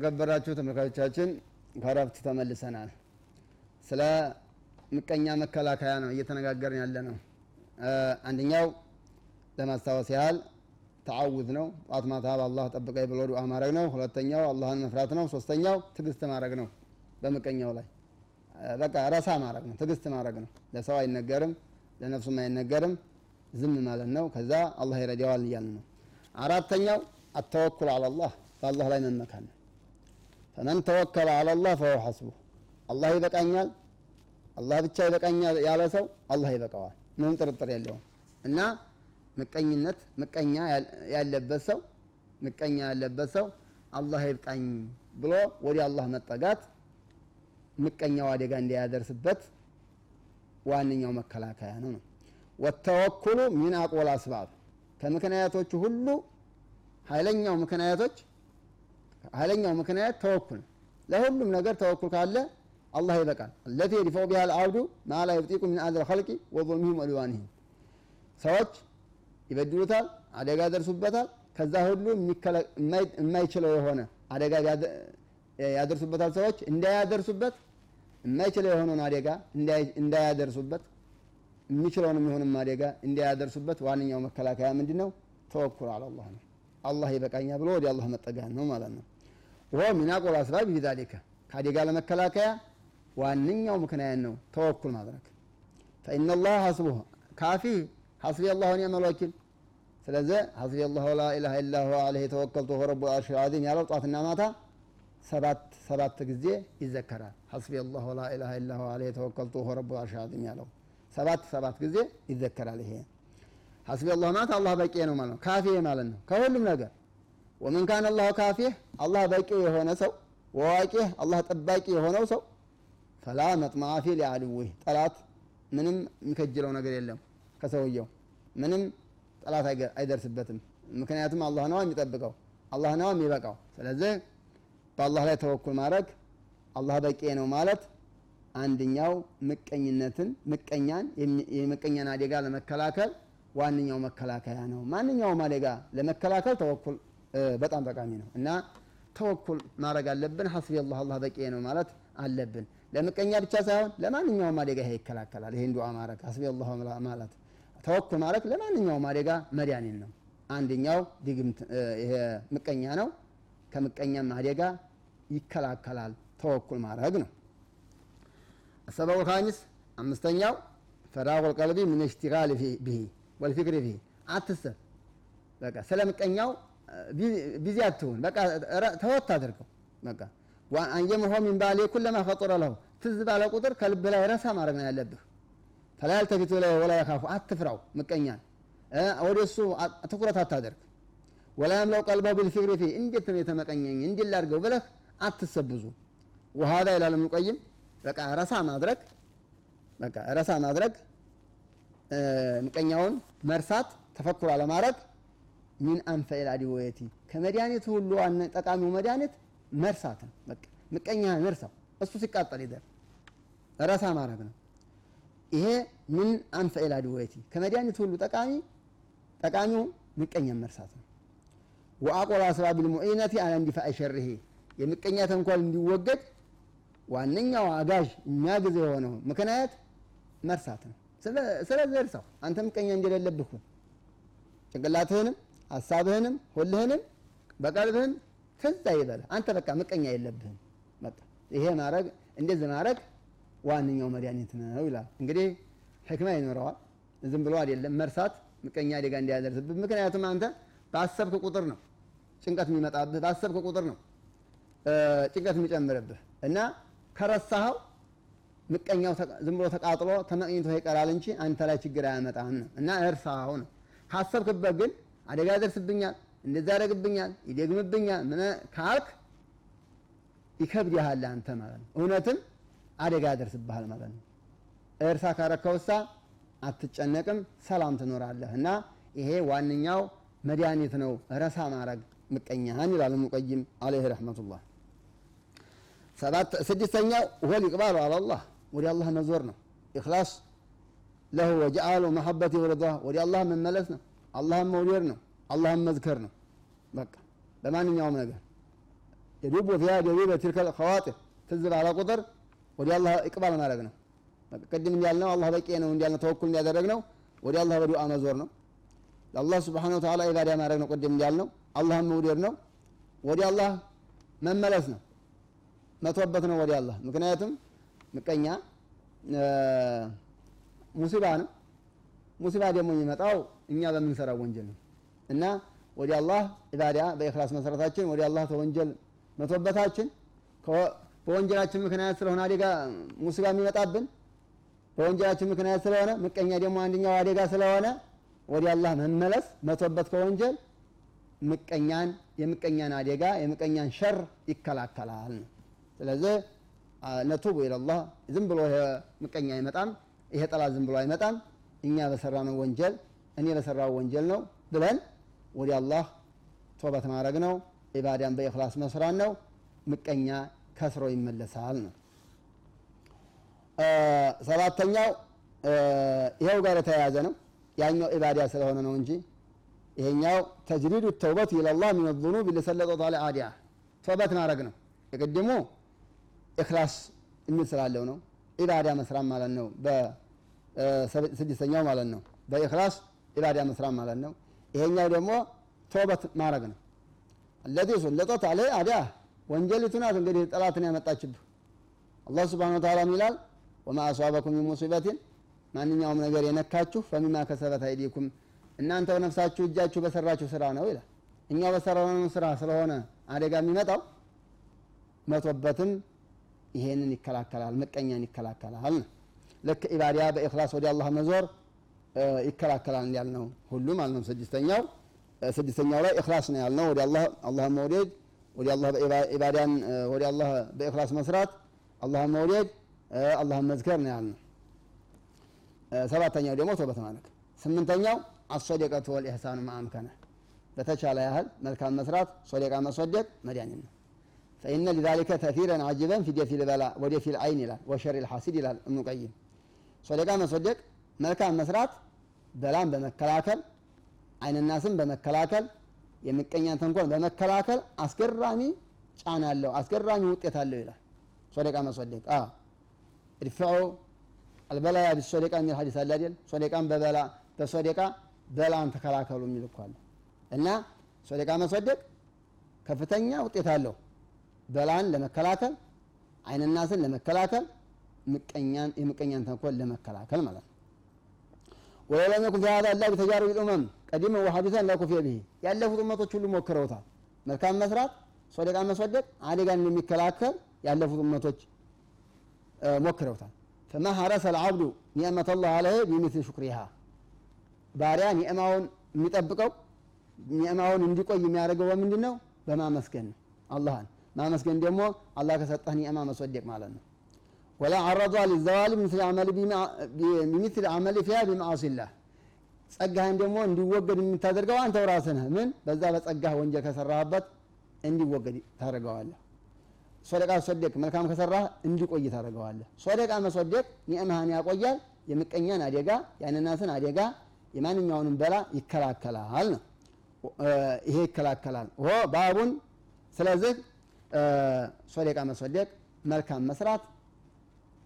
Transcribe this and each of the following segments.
የተከበራችሁ ተመልካቾቻችን ከረፍት ተመልሰናል። ስለ ምቀኛ መከላከያ ነው እየተነጋገርን ያለ ነው። አንደኛው ለማስታወስ ያህል ተዓውዝ ነው። ጧት ማታ በአላህ ጠብቀኝ ብሎ ዱዓ ማድረግ ነው። ሁለተኛው አላህን መፍራት ነው። ሶስተኛው ትዕግስት ማድረግ ነው። በምቀኛው ላይ በቃ ረሳ ማድረግ ነው። ትዕግስት ማድረግ ነው። ለሰው አይነገርም፣ ለነፍሱም አይነገርም። ዝም ማለት ነው። ከዛ አላህ ይረዳዋል እያልን ነው። አራተኛው አተወኩል አላላህ በአላህ ላይ መመካን ነው። ፈመን ተወከለ አላላህ ፈሁ ሐስቡ አላህ ይበቃኛል፣ አላህ ብቻ ይበቃኛል ያለ ሰው አላህ ይበቃዋል። ምንም ጥርጥር የለውም። እና ምቀኝነት ምቀኛ ያለበት ሰው ምቀኛ ያለበት ሰው አላህ ይብቃኝ ብሎ ወደ አላህ መጠጋት ምቀኛው አደጋ እንዳያደርስበት ዋነኛው መከላከያ ነው ነው ወተወኩሉ ሚን አቆል አስባብ ከምክንያቶቹ ሁሉ ኃይለኛው ምክንያቶች ኃይለኛው ምክንያት ተወኩል ለሁሉም ነገር ተወኩል ካለ አላህ ይበቃል። አለቲ የድፈው ቢሃ ልአብዱ ማ ላ ዩብጢቁ ሚን አዘል ኸልቂ ወظልሚሂም ወልዋንሂም ሰዎች ይበድሉታል፣ አደጋ ያደርሱበታል። ከዛ ሁሉ የማይችለው የሆነ አደጋ ያደርሱበታል። ሰዎች እንዳያደርሱበት የማይችለው የሆነውን አደጋ እንዳያደርሱበት የሚችለውን የሚሆንም አደጋ እንዳያደርሱበት ዋነኛው መከላከያ ምንድን ነው? ተወኩል አላላህ ነው። አላህ ይበቃኛ ብሎ ወደ አላህ መጠጋት ነው ማለት ነው። ወ ሚን አቆል አስባብ ቢዛሊከ ከአደጋ ለመከላከያ ዋነኛው ምክንያት ነው ተወኩል ማድረግ። ፈኢነ ላህ ሐስቡህ ካፊ ሐስቢ አላሁ ኒዕመል ወኪል። ስለዚህ ሐስቢ አላሁ ላ ኢላሃ ኢላ ሁወ ዐለይሂ ተወከልቱ ረቡል ዐርሺል ዐዚም ያለው ጧትና ማታ ሰባት ሰባት ጊዜ ይዘከራል። ሐስቢ አላሁ ላ ኢላሃ ኢላ ሁወ ዐለይሂ ተወከልቱ ረቡል ዐርሺል ዐዚም ያለው ሰባት ሰባት ጊዜ ይዘከራል። ይሄ ሐስቢ አላህ ማለት አላህ በቂ ነው ማለት ነው። ካፊ ማለት ነው ከሁሉም ነገር። ወመን ካነ አላሁ ካፊህ አላህ በቂ የሆነ ሰው ወዋቂህ አላህ ጠባቂ የሆነው ሰው ፈላ መጥመዓ ፊ ጠላት ምንም የሚከጅለው ነገር የለም ከሰውየው ምንም ጠላት አይደርስበትም። ምክንያቱም አላህ ነዋ የሚጠብቀው አላህ ነዋ የሚበቃው። ስለዚህ በአላህ ላይ ተወኩል ማድረግ አላህ በቂ ነው ማለት አንደኛው ምቀኝነትን ምቀኛን የምቀኛን አደጋ ለመከላከል ዋነኛው መከላከያ ነው። ማንኛውም አደጋ ለመከላከል ተወኩል በጣም ጠቃሚ ነው እና ተወኩል ማድረግ አለብን። ሐስቢ አላህ አላህ በቂ ነው ማለት አለብን። ለምቀኛ ብቻ ሳይሆን ለማንኛውም አደጋ ይሄ ይከላከላል። ይሄን ዱዓ ማድረግ ሐስቢ አላህ ማለት ተወኩል ማድረግ ለማንኛውም አደጋ መድኃኒን ነው። አንደኛው ድግምት ይሄ ምቀኛ ነው። ከምቀኛም አደጋ ይከላከላል ተወኩል ማድረግ ነው። السبب الخامس አምስተኛው فراغ القلب من الاشتغال به والفكر فيه አታስብ በቃ ስለምቀኛው busy አትሁን። በቃ ተወት አድርገው። በቃ أن يمحوه من باله كلما خطر له። ትዝ ባለ ቁጥር ከልብ ላይ ረሳ ማድረግ ነው ያለብህ። ፈላያልተፊቱ ላይ ወላ የካፉ አትፍራው፣ ምቀኛን። ወደ እሱ ትኩረት አታደርግ። ወላ የምለው ቀልበው ቢልፊቅሪ ፊ። እንዴት ነው የተመቀኘኝ? እንዲህ ላድርገው ብለህ አትሰብዙ። ውሃ ላይ ላለም በቃ ረሳ ማድረግ። በቃ ረሳ ማድረግ ምቀኛውን መርሳት ተፈኩር አለማድረግ ሚን አንፈኢል አድወየቲ ከመድኃኒት ሁሉ ጠቃሚው መድኃኒት መርሳት ነው። በቃ ምቀኛህን እርሳው፣ እሱ ሲቃጠል ይደር ረሳ ማድረግ ነው። ይሄ ሚን አንፈኢል አድወየቲ ከመድኃኒት ሁሉ ጠቃሚ ጠቃሚው ምቀኛን መርሳት ነው። ወአቆል አስባቢል ሙዒነቲ አላ እንዲፋኢ ሸሪሂ የምቀኛ ተንኮል እንዲወገድ ዋነኛው አጋዥ የሚያግዝ የሆነው ምክንያት መርሳት ነው። ስለዚህ እርሳው። አንተ ምቀኛ እንደሌለብህ ጭንቅላትህንም ሀሳብህንም ሁልህንም በቀልብህም ትዝ አይበልህ። አንተ በቃ ምቀኛ የለብህም። በቃ ይሄ ማድረግ እንደዚህ ማድረግ ዋነኛው መድኃኒት ነው ይላል። እንግዲህ ሕክማ ይኖረዋል። ዝም ብሎ አይደለም መርሳት ምቀኛ አደጋ እንዲያደርስብህ። ምክንያቱም አንተ ባሰብክ ቁጥር ነው ጭንቀት የሚመጣብህ፣ ባሰብክ ቁጥር ነው ጭንቀት የሚጨምርብህ እና ከረሳኸው ምቀኛው ዝም ብሎ ተቃጥሎ ተመቅኝቶ ይቀራል እንጂ አንተ ላይ ችግር አያመጣም ነው እና እርሳኸው ነው። ካሰብክበት ግን አደጋ ያደርስብኛል፣ እንደዚህ ያደርግብኛል፣ ይደግምብኛል ምን ካልክ ይከብድሃል አንተ ማለት ነው። እውነትም አደጋ ያደርስብሃል ማለት ነው። እርሳ ካረከውሳ አትጨነቅም፣ ሰላም ትኖራለህ እና ይሄ ዋነኛው መድኃኒት ነው። ረሳ ማድረግ ምቀኛህን ይላል ኢብኑል ቀይም አለይሂ ረሕመቱላህ። ስድስተኛው ወል ይቅባሉ አላላህ ወደ አላህ መዞር ነው። ኢኽላስ ለሁ ወጀአሉ መሐበት ወረዳ ወደ አላህ መመለስ ነው። አላህን መውደድ ነው። አላህን መዝከር ነው። በቃ በማንኛውም ነገር የዱቡ ፊያ ደቢበ ትልከል ኸዋጢር ትዝ ባለ ቁጥር ወደ አላህ ይቅባል ማድረግ ነው። ቅድም እንዳልነው አላህ በቂ ነው እንዳልነው ተወኩል እንዲያደረግ ነው። ወደ አላህ በዱዓ መዞር ነው። ለአላህ ስብሓነ ወተዓላ ኢባዳ ማድረግ ነው። ቅድም እንዳልነው አላህን መውደድ ነው። ወደ አላህ መመለስ ነው። መቶበት ነው ወደ አላህ። ምክንያቱም ምቀኛ ሙሲባ ነው። ሙሲባ ደግሞ የሚመጣው እኛ በምንሰራው ወንጀል ነው እና ወደ አላህ ኢባዳ በኢኽላስ መሰረታችን ወደ አላህ ተወንጀል መቶበታችን በወንጀላችን ምክንያት ስለሆነ አደጋ ሙሲባ የሚመጣብን በወንጀላችን ምክንያት ስለሆነ ምቀኛ ደግሞ አንደኛው አደጋ ስለሆነ ወደ አላህ መመለስ መቶበት ከወንጀል ምቀኛን የምቀኛን አደጋ የምቀኛን ሸር ይከላከላል ነው። ስለዚህ ነቱቡ ኢለላህ ዝም ብሎ ምቀኛ አይመጣም፣ ይሄ ጠላት ዝም ብሎ አይመጣም። እኛ በሰራነው ወንጀል እኔ በሰራው ወንጀል ነው ብለን ወደ አላህ ቶበት ማድረግ ነው። ኢባዳን በኢኽላስ መስራት ነው። ምቀኛ ከስሮ ይመለሳል ነው። ሰባተኛው ይኸው ጋር የተያያዘ ነው። ያኛው ኢባዳ ስለሆነ ነው እንጂ ይሄኛው ተጅሪዱ ተውበት ኢለላህ ሚን ዙኑብ ሊሰለጠት አለ አዲያ ቶበት ማድረግ ነው። የቅድሙ ኢኽላስ የሚል ስላለው ነው። ኢባዳ መስራት ማለት ነው። በስድስተኛው ማለት ነው። በኢኽላስ ኢባዳ መስራት ማለት ነው። ይሄኛው ደግሞ ቶበት ማድረግ ነው። አለዚ ሱለጠት አለ አዲያ ወንጀሊቱ ናት እንግዲህ ጠላትን ያመጣችብህ። አላህ ስብሓነ ወተዓላ ይላል ወማ አሷበኩም ሚን ሙሲበትን ማንኛውም ነገር የነካችሁ ፈሚማ ከሰበት አይዲኩም እናንተ በነፍሳችሁ እጃችሁ በሰራችሁ ስራ ነው ይላል። እኛ በሰራነው ስራ ስለሆነ አደጋ የሚመጣው መቶበትም ይሄንን ይከላከላል፣ ምቀኛን ይከላከላል ልክ ኢባዳ በኢኽላስ ወደ አላህ መዞር ይከላከላል ያልነው ሁሉ ማለት ነው። ስድስተኛው ስድስተኛው ላይ ኢኽላስ ነው ያልነው ወደ አላህ አላህን መውደድ ወደ አላህ ኢባዳን ወደ አላህ በኢኽላስ መስራት አላህን መውደድ አላህን መዝከር ነው ያልነው። ሰባተኛው ደግሞ ተውበት ማድረግ። ስምንተኛው አሶደቀቱ ወልኢሕሳኑ ማአምከነ በተቻለ ያህል መልካም መስራት ሶደቃ መስወደቅ መድኃኒት ነው። ፈኢነ ሊዛሊከ ተእሲረን አጅበን ፊ ደፊል በላ ወደፊል አይን ይላል ወሸር ልሐሲድ ይላል እብኑ ቀይም። ሶደቃ መስወደቅ መልካም መስራት በላን በመከላከል አይንናስን በመከላከል የምቀኛን ተንኮል በመከላከል አስገራሚ ጫና አለው፣ አስገራሚ ውጤት አለው ይላል። ሶደቃ መስወደቅ እድፍዑ አልበላያ ቢሶደቃ የሚል ሀዲስ አለ አይደል? ሶደቃን በበላ በሶደቃ በላን ተከላከሉ የሚል እኮ አለ። እና ሶደቃ መስወደቅ ከፍተኛ ውጤት አለው። በላን ለመከላከል አይንናስን ለመከላከል ምቀኛን የምቀኛን ተንኮል ለመከላከል ማለት ነው። ወለም የኩን ፊ ሀዛ ኢላ ቢተጃሩብ ልኡመም ቀዲመ ወሐዲሰን ላ ኩፍየ ቢሂ ያለፉት እመቶች ሁሉ ሞክረውታል። መልካም መስራት ሶደቃ መስወደቅ አደጋን የሚከላከል ያለፉት እመቶች ሞክረውታል። ፈማ ሀረሰ ልዓብዱ ኒዕመተ ላህ አለህ ቢሚስል ሹክሪሃ ባሪያ ኒዕማውን የሚጠብቀው ኒዕማውን እንዲቆይ የሚያደርገው በምንድን ነው? በማመስገን ነው። አላህን ማመስገን ደግሞ አላህ ከሰጠህ ኒዕማ መስወደቅ ማለት ነው። ወላ አረዷ ሊዘዋል ቢሚስል አመል ፊያ ቢመዓሲላህ ጸጋህን ደግሞ እንዲወገድ የምታደርገው አንተው ራስህ ምን በዛ በጸጋህ ወንጀል ከሰራህበት እንዲወገድ ታደርገዋለህ። ሶደቃ ሶደቅ መልካም ከሰራህ እንዲቆይ ታደርገዋለህ። ሶደቃ መስወደቅ ኒዕማህን ያቆያል። የምቀኛን አደጋ የአይንናስን አደጋ የማንኛውንም በላ ይከላከላል ነው። ይሄ ይከላከላል ባቡን። ስለዚህ ሶደቃ መስወደቅ መልካም መስራት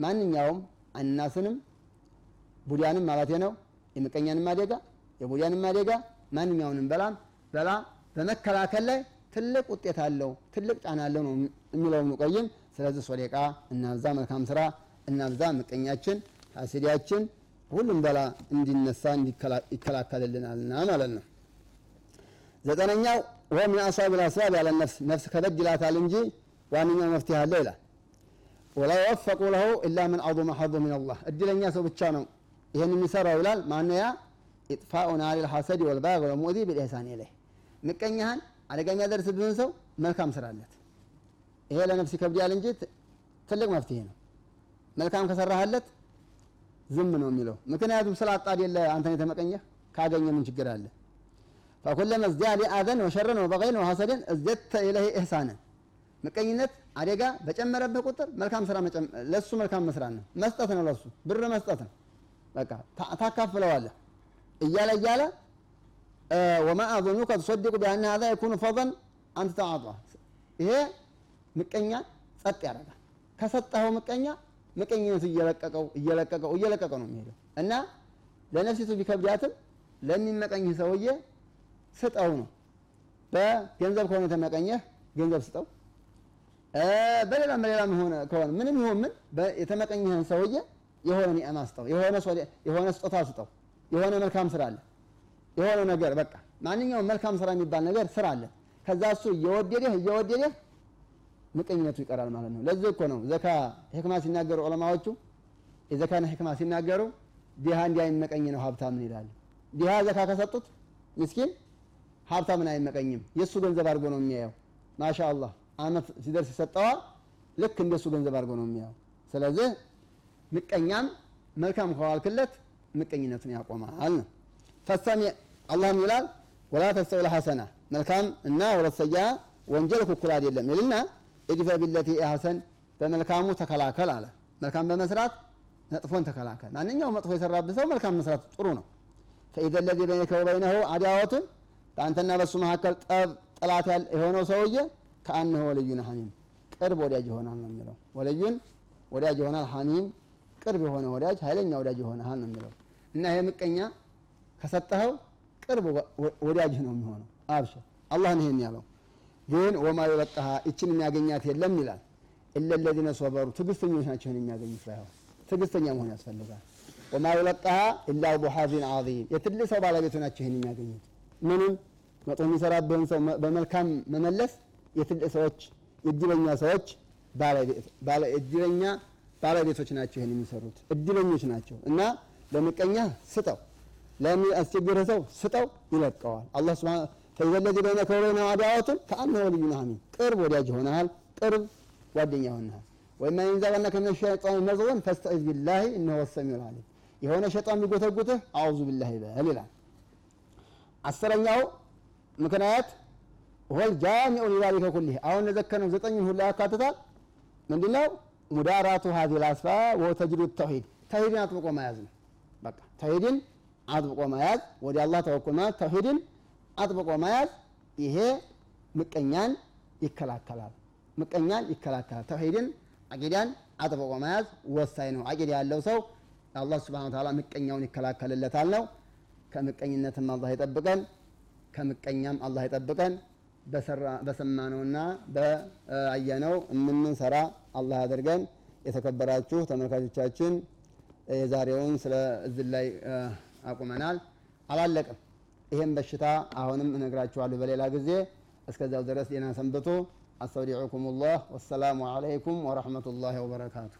ማንኛውም አይንናስንም ቡዲያንም ማለት ነው የምቀኛንም አደጋ የቡዲያንም አደጋ ማንኛውንም በላም በላ በመከላከል ላይ ትልቅ ውጤት አለው፣ ትልቅ ጫና አለው ነው የሚለው ኢብኑ ቀይም። ስለዚህ ሶደቃ እናብዛ፣ መልካም ስራ እናብዛ። ምቀኛችን ሐሲዲያችን ሁሉም በላ እንዲነሳ ይከላከልልናልና ማለት ነው። ዘጠነኛው ወ ምን አስዋብ ልአስባብ ያለ ነፍስ ነፍስ ከበድ እንጂ ዋነኛው መፍትሄ አለው ይላል። ወላ የወፈቁ ለሁ ኢላ ምን ዐظመ ሐظ ምን አላህ እድለኛ ሰው ብቻ ነው ይህን የሚሰራው ይላል። ማነው ያ? ኢጥፋኡ ናሪ ልሐሰድ ወልባግ ወልሙእዚ ብልኢሕሳን ኢለይህ ምቀኛህን አደጋ የሚያደርስብህን ሰው መልካም ስራለት። ይሄ ለነፍስ ይከብዳል እንጂ ትልቅ መፍትሄ ነው። መልካም ከሰራህለት ዝም ነው የሚለው። ምክንያቱም ስላጣ አይደለ አንተን የተመቀኘህ ካገኘ ምን ችግር አለ? ፈኩለመ ዝዳደ አዘን ወሸረን ወበገይን ወሐሰድን እዘድተ ኢለይህ ኢሕሳንን ምቀኝነት አደጋ በጨመረብህ ቁጥር መልካም ስራ ለሱ መልካም መስራት ነው፣ መስጠት ነው፣ ለሱ። ብር መስጠት ነው። በቃ ታካፍለዋለህ። እያለ እያለ ወማ አظኑከ ትሰድቁ ቢአነ ሀዛ የኩኑ ፈضን አንተ ተዓጧ። ይሄ ምቀኛን ጸጥ ያደርጋል። ከሰጠኸው ምቀኛ ምቀኝነቱ እየለቀቀው እየለቀቀው እየለቀቀው ነው የሚሄደው። እና ለነፍሲቱ ቢከብዳትም ለሚመቀኝህ ሰውዬ ስጠው ነው። በገንዘብ ከሆነ የተመቀኘህ ገንዘብ ስጠው። በሌላም በሌላም ሆነ ከሆነ ምንም ይሁን ምን የተመቀኝህን ሰውዬ የሆነ ኒዕማ ስጠው፣ የሆነ ስጦታ ስጠው፣ የሆነ መልካም ስራ አለ፣ የሆነ ነገር በቃ ማንኛውም መልካም ስራ የሚባል ነገር ስራ አለ። ከዛ እሱ እየወደደህ እየወደደህ ምቀኝነቱ ይቀራል ማለት ነው። ለዚህ እኮ ነው ዘካ ሕክማ ሲናገሩ ዑለማዎቹ የዘካን ሕክማ ሲናገሩ ዲሃ እንዲያይመቀኝ ነው ሀብታምን ይላሉ። ዲሃ ዘካ ከሰጡት ምስኪን ሀብታምን አይመቀኝም። የእሱ ገንዘብ አድርጎ ነው የሚያየው። ማሻ አላህ አመት ሲደርስ ይሰጠዋል። ልክ እንደሱ ገንዘብ አድርጎ ነው የሚያየው። ስለዚህ ምቀኛም መልካም ከዋልክለት ምቀኝነቱን ያቆማል ነው። ፈሰሚ አላህም ይላል ወላ ተስተውል ሐሰና መልካም እና ወለት ሰያ ወንጀል እኩል አይደለም ይልና እድፈ ቢለቲ ሐሰን በመልካሙ ተከላከል አለ። መልካም በመስራት መጥፎን ተከላከል። ማንኛውም መጥፎ የሰራብህ ሰው መልካም መስራት ጥሩ ነው። ፈኢዘ ለዚ በይነከ ወበይነሁ አዳወቱን በአንተና በሱ መካከል ጠብ ጠላት የሆነው ሰውዬ ከአንሁ ወልዩን ሐሚም ቅርብ ወዳጅ ይሆናል ነው የሚለው። ወልዩን ወዳጅ ይሆናል፣ ሐሚም ቅርብ የሆነ ወዳጅ ኃይለኛ ወዳጅ ይሆናል ነው የሚለው እና ይሄ ምቀኛ ከሰጠኸው ቅርብ ወዳጅ ነው የሚሆነው። አብሽር አላህ ነው ይሄን ያለው። ግን ወማ የበቃሃ ይችን የሚያገኛት የለም ይላል። ኢለ ለዚነ ሶበሩ ትዕግስተኞች ናቸው የሚያገኙት። ባይሆን ትዕግስተኛ መሆን ያስፈልጋል። ወማ የበቃሃ ኢላ ሐዚን ዐዚም የትልቅ ሰው ባለቤቱ ናቸው ይህን የሚያገኙት። ምንም መጥፎ የሚሰራብህን ሰው በመልካም መመለስ የትልቅ ሰዎች የእድለኛ ሰዎች እድለኛ ባለቤቶች ናቸው ይህን የሚሰሩት እድለኞች ናቸው። እና ለምቀኛ ስጠው፣ ለሚያስቸግርህ ሰው ስጠው፣ ይለቀዋል። አላህ ሱብሓነሁ ፈኢዘ ለዚ በይነከ ወበይነሁ አዳወቱን ከአነሁ ወልዩን ሐሚም ቅርብ ወዳጅ ይሆናል፣ ቅርብ ጓደኛ ይሆናል። ወይማ የንዛቀነከ ሚነ ሸይጣን ነዝጉን ፈስተዒዝ ቢላሂ እነሁ ወሰሚዑል ዓሊም የሆነ ሸይጣን ቢጎተጉትህ አዑዙ ቢላሂ በል ይላል። አስረኛው ምክንያት ወል ጃሚዑ ሊዛሊከ ኩሊህ አሁን ለዘከነው ዘጠኙን ሁላ ያካትታል። ምንድነው? ሙዳራቱ ሀዚል አስፋ ወተጅዱ ተውሂድ ተውሂድን አጥብቆ መያዝ ነው። በቃ ተውሂድን አጥብቆ መያዝ ወደ አላህ ተወኩል ማለት ተውሂድን አጥብቆ መያዝ ይሄ ምቀኛን ይከላከላል። ምቀኛን ይከላከላል። ተውሂድን አቂዳን አጥብቆ መያዝ ወሳኝ ነው። አቂዳ ያለው ሰው አላህ ሱብሓነሁ ወተዓላ ምቀኛውን ይከላከልለታል ነው። ከምቀኝነትም አላህ ይጠብቀን፣ ከምቀኛም አላህ ይጠብቀን። በሰማነውና በአየነው የምንሰራ አላህ አድርገን። የተከበራችሁ ተመልካቾቻችን የዛሬውን ስለ እዝን ላይ አቁመናል። አላለቅም። ይህም በሽታ አሁንም እነግራችኋለሁ በሌላ ጊዜ። እስከዚያው ድረስ ጤና ሰንብቱ። አስተውዲዑኩም ላህ ወሰላሙ አለይኩም ወረሕመቱላሂ ወበረካቱ።